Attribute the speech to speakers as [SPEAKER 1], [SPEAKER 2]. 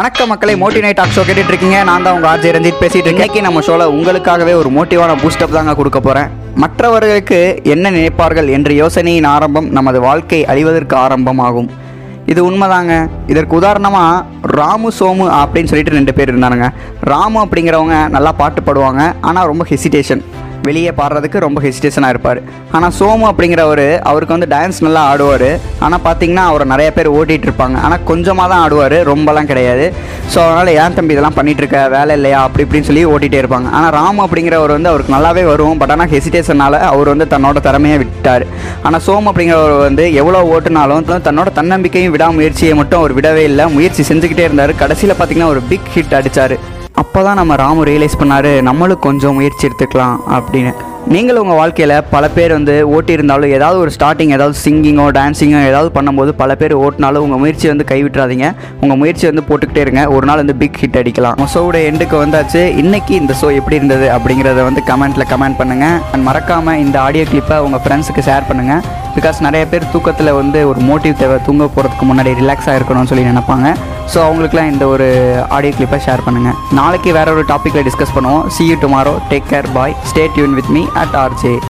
[SPEAKER 1] வணக்க மக்களை motivate talk show கேட்டுட்டு இருக்கீங்க நான் தான் உங்க ஆர்ஜி ரஞ்சித். பேசிட்டு இருக்கேன். நம்ம ஷோல உங்களுக்காகவே ஒரு மோட்டிவான பூஸ்டப் தாங்க கொடுக்க போறேன். மற்றவர்களுக்கு என்ன நினைப்பார்கள் என்ற யோசனையின் ஆரம்பம் நமது வாழ்க்கை அழிவதற்கு ஆரம்பமாகும். இது உண்மைதாங்க. இதற்கு உதாரணமாக ராமு சோமு அப்படின்னு சொல்லிட்டு ரெண்டு பேர் இருந்தானுங்க. ராமு அப்படிங்கிறவங்க நல்லா பாட்டு பாடுவாங்க. ஆனால் ரொம்ப ஹெசிடேஷன் வெளியே பாடுறதுக்கு ரொம்ப ஹெசிடேஷனாக இருப்பார். ஆனால் சோமு அப்படிங்கிறவர் அவருக்கு வந்து டான்ஸ் நல்லா ஆடுவார். ஆனால் பார்த்தீங்கன்னா அவரை நிறைய பேர் ஓட்டிகிட்டு இருப்பாங்க. ஆனால் கொஞ்சமாக தான் ஆடுவார் ரொம்பலாம் கிடையாது. ஸோ அதனால் ஏன் தம்பி இதெல்லாம் பண்ணிட்டு இருக்க? வேலை இல்லையா? அப்படி இப்படின்னு சொல்லி ஓட்டிகிட்டே இருப்பாங்க. ஆனால் ராமு அப்படிங்கிறவர் வந்து அவருக்கு நல்லாவே வரும். பட் ஆனால் ஹெசிடேஷனால் அவர் வந்து தன்னோட திறமையை விட்டார். ஆனால் சோமு அப்படிங்கிறவர் வந்து எவ்வளோ ஓட்டுனாலும் தன்னோட தன்னம்பிக்கையும் விடாமுயற்சியை மட்டும் அவர் விடவே இல்லை. முயற்சி செஞ்சுக்கிட்டே இருந்தார். கடைசியில் பார்த்தீங்கன்னா ஒரு பிக் ஹிட் அடித்தார் அப்போ தான் நம்ம ராமு ரியலைஸ் பண்ணார் நம்மளும் கொஞ்சம் முயற்சி எடுத்துக்கலாம் அப்படின்னு. நீங்களும் உங்கள் வாழ்க்கையில் பல பேர் வந்து ஓட்டியிருந்தாலும் ஏதாவது ஒரு ஸ்டார்டிங் ஏதாவது சிங்கிங்கோ டான்ஸிங்கோ ஏதாவது பண்ணும்போது பல பேர் ஓட்டினாலும் உங்கள் முயற்சி வந்து கைவிட்டுறாதீங்க. உங்கள் முயற்சி வந்து போட்டுக்கிட்டே இருங்க. ஒரு நாள் வந்து பிக் ஹிட் அடிக்கலாம். உங்கள் ஷோவோட எண்டுக்கு வந்தாச்சு. இன்றைக்கி இந்த ஷோ எப்படி இருந்தது அப்படிங்கிறத வந்து கமெண்ட்டில் கமெண்ட் பண்ணுங்கள் அண்ட் மறக்காமல் இந்த ஆடியோ கிளிப்பை உங்கள் ஃப்ரெண்ட்ஸுக்கு ஷேர் பண்ணுங்கள் பிகாஸ் நிறைய பேர் தூக்கத்தில் வந்து ஒரு மோட்டிவ் தேவை தூங்க போகிறதுக்கு முன்னாடி ரிலாக்ஸாக இருக்கணும்னு சொல்லி நினைப்பாங்க. ஸோ அவங்களுக்குலாம் இந்த ஒரு ஆடியோ கிளிப்பை ஷேர் பண்ணுங்கள் நாளைக்கு வேற ஒரு டாப்பிக்கில் டிஸ்கஸ் பண்ணுவோம். See you tomorrow take care bye stay tuned with me at RJ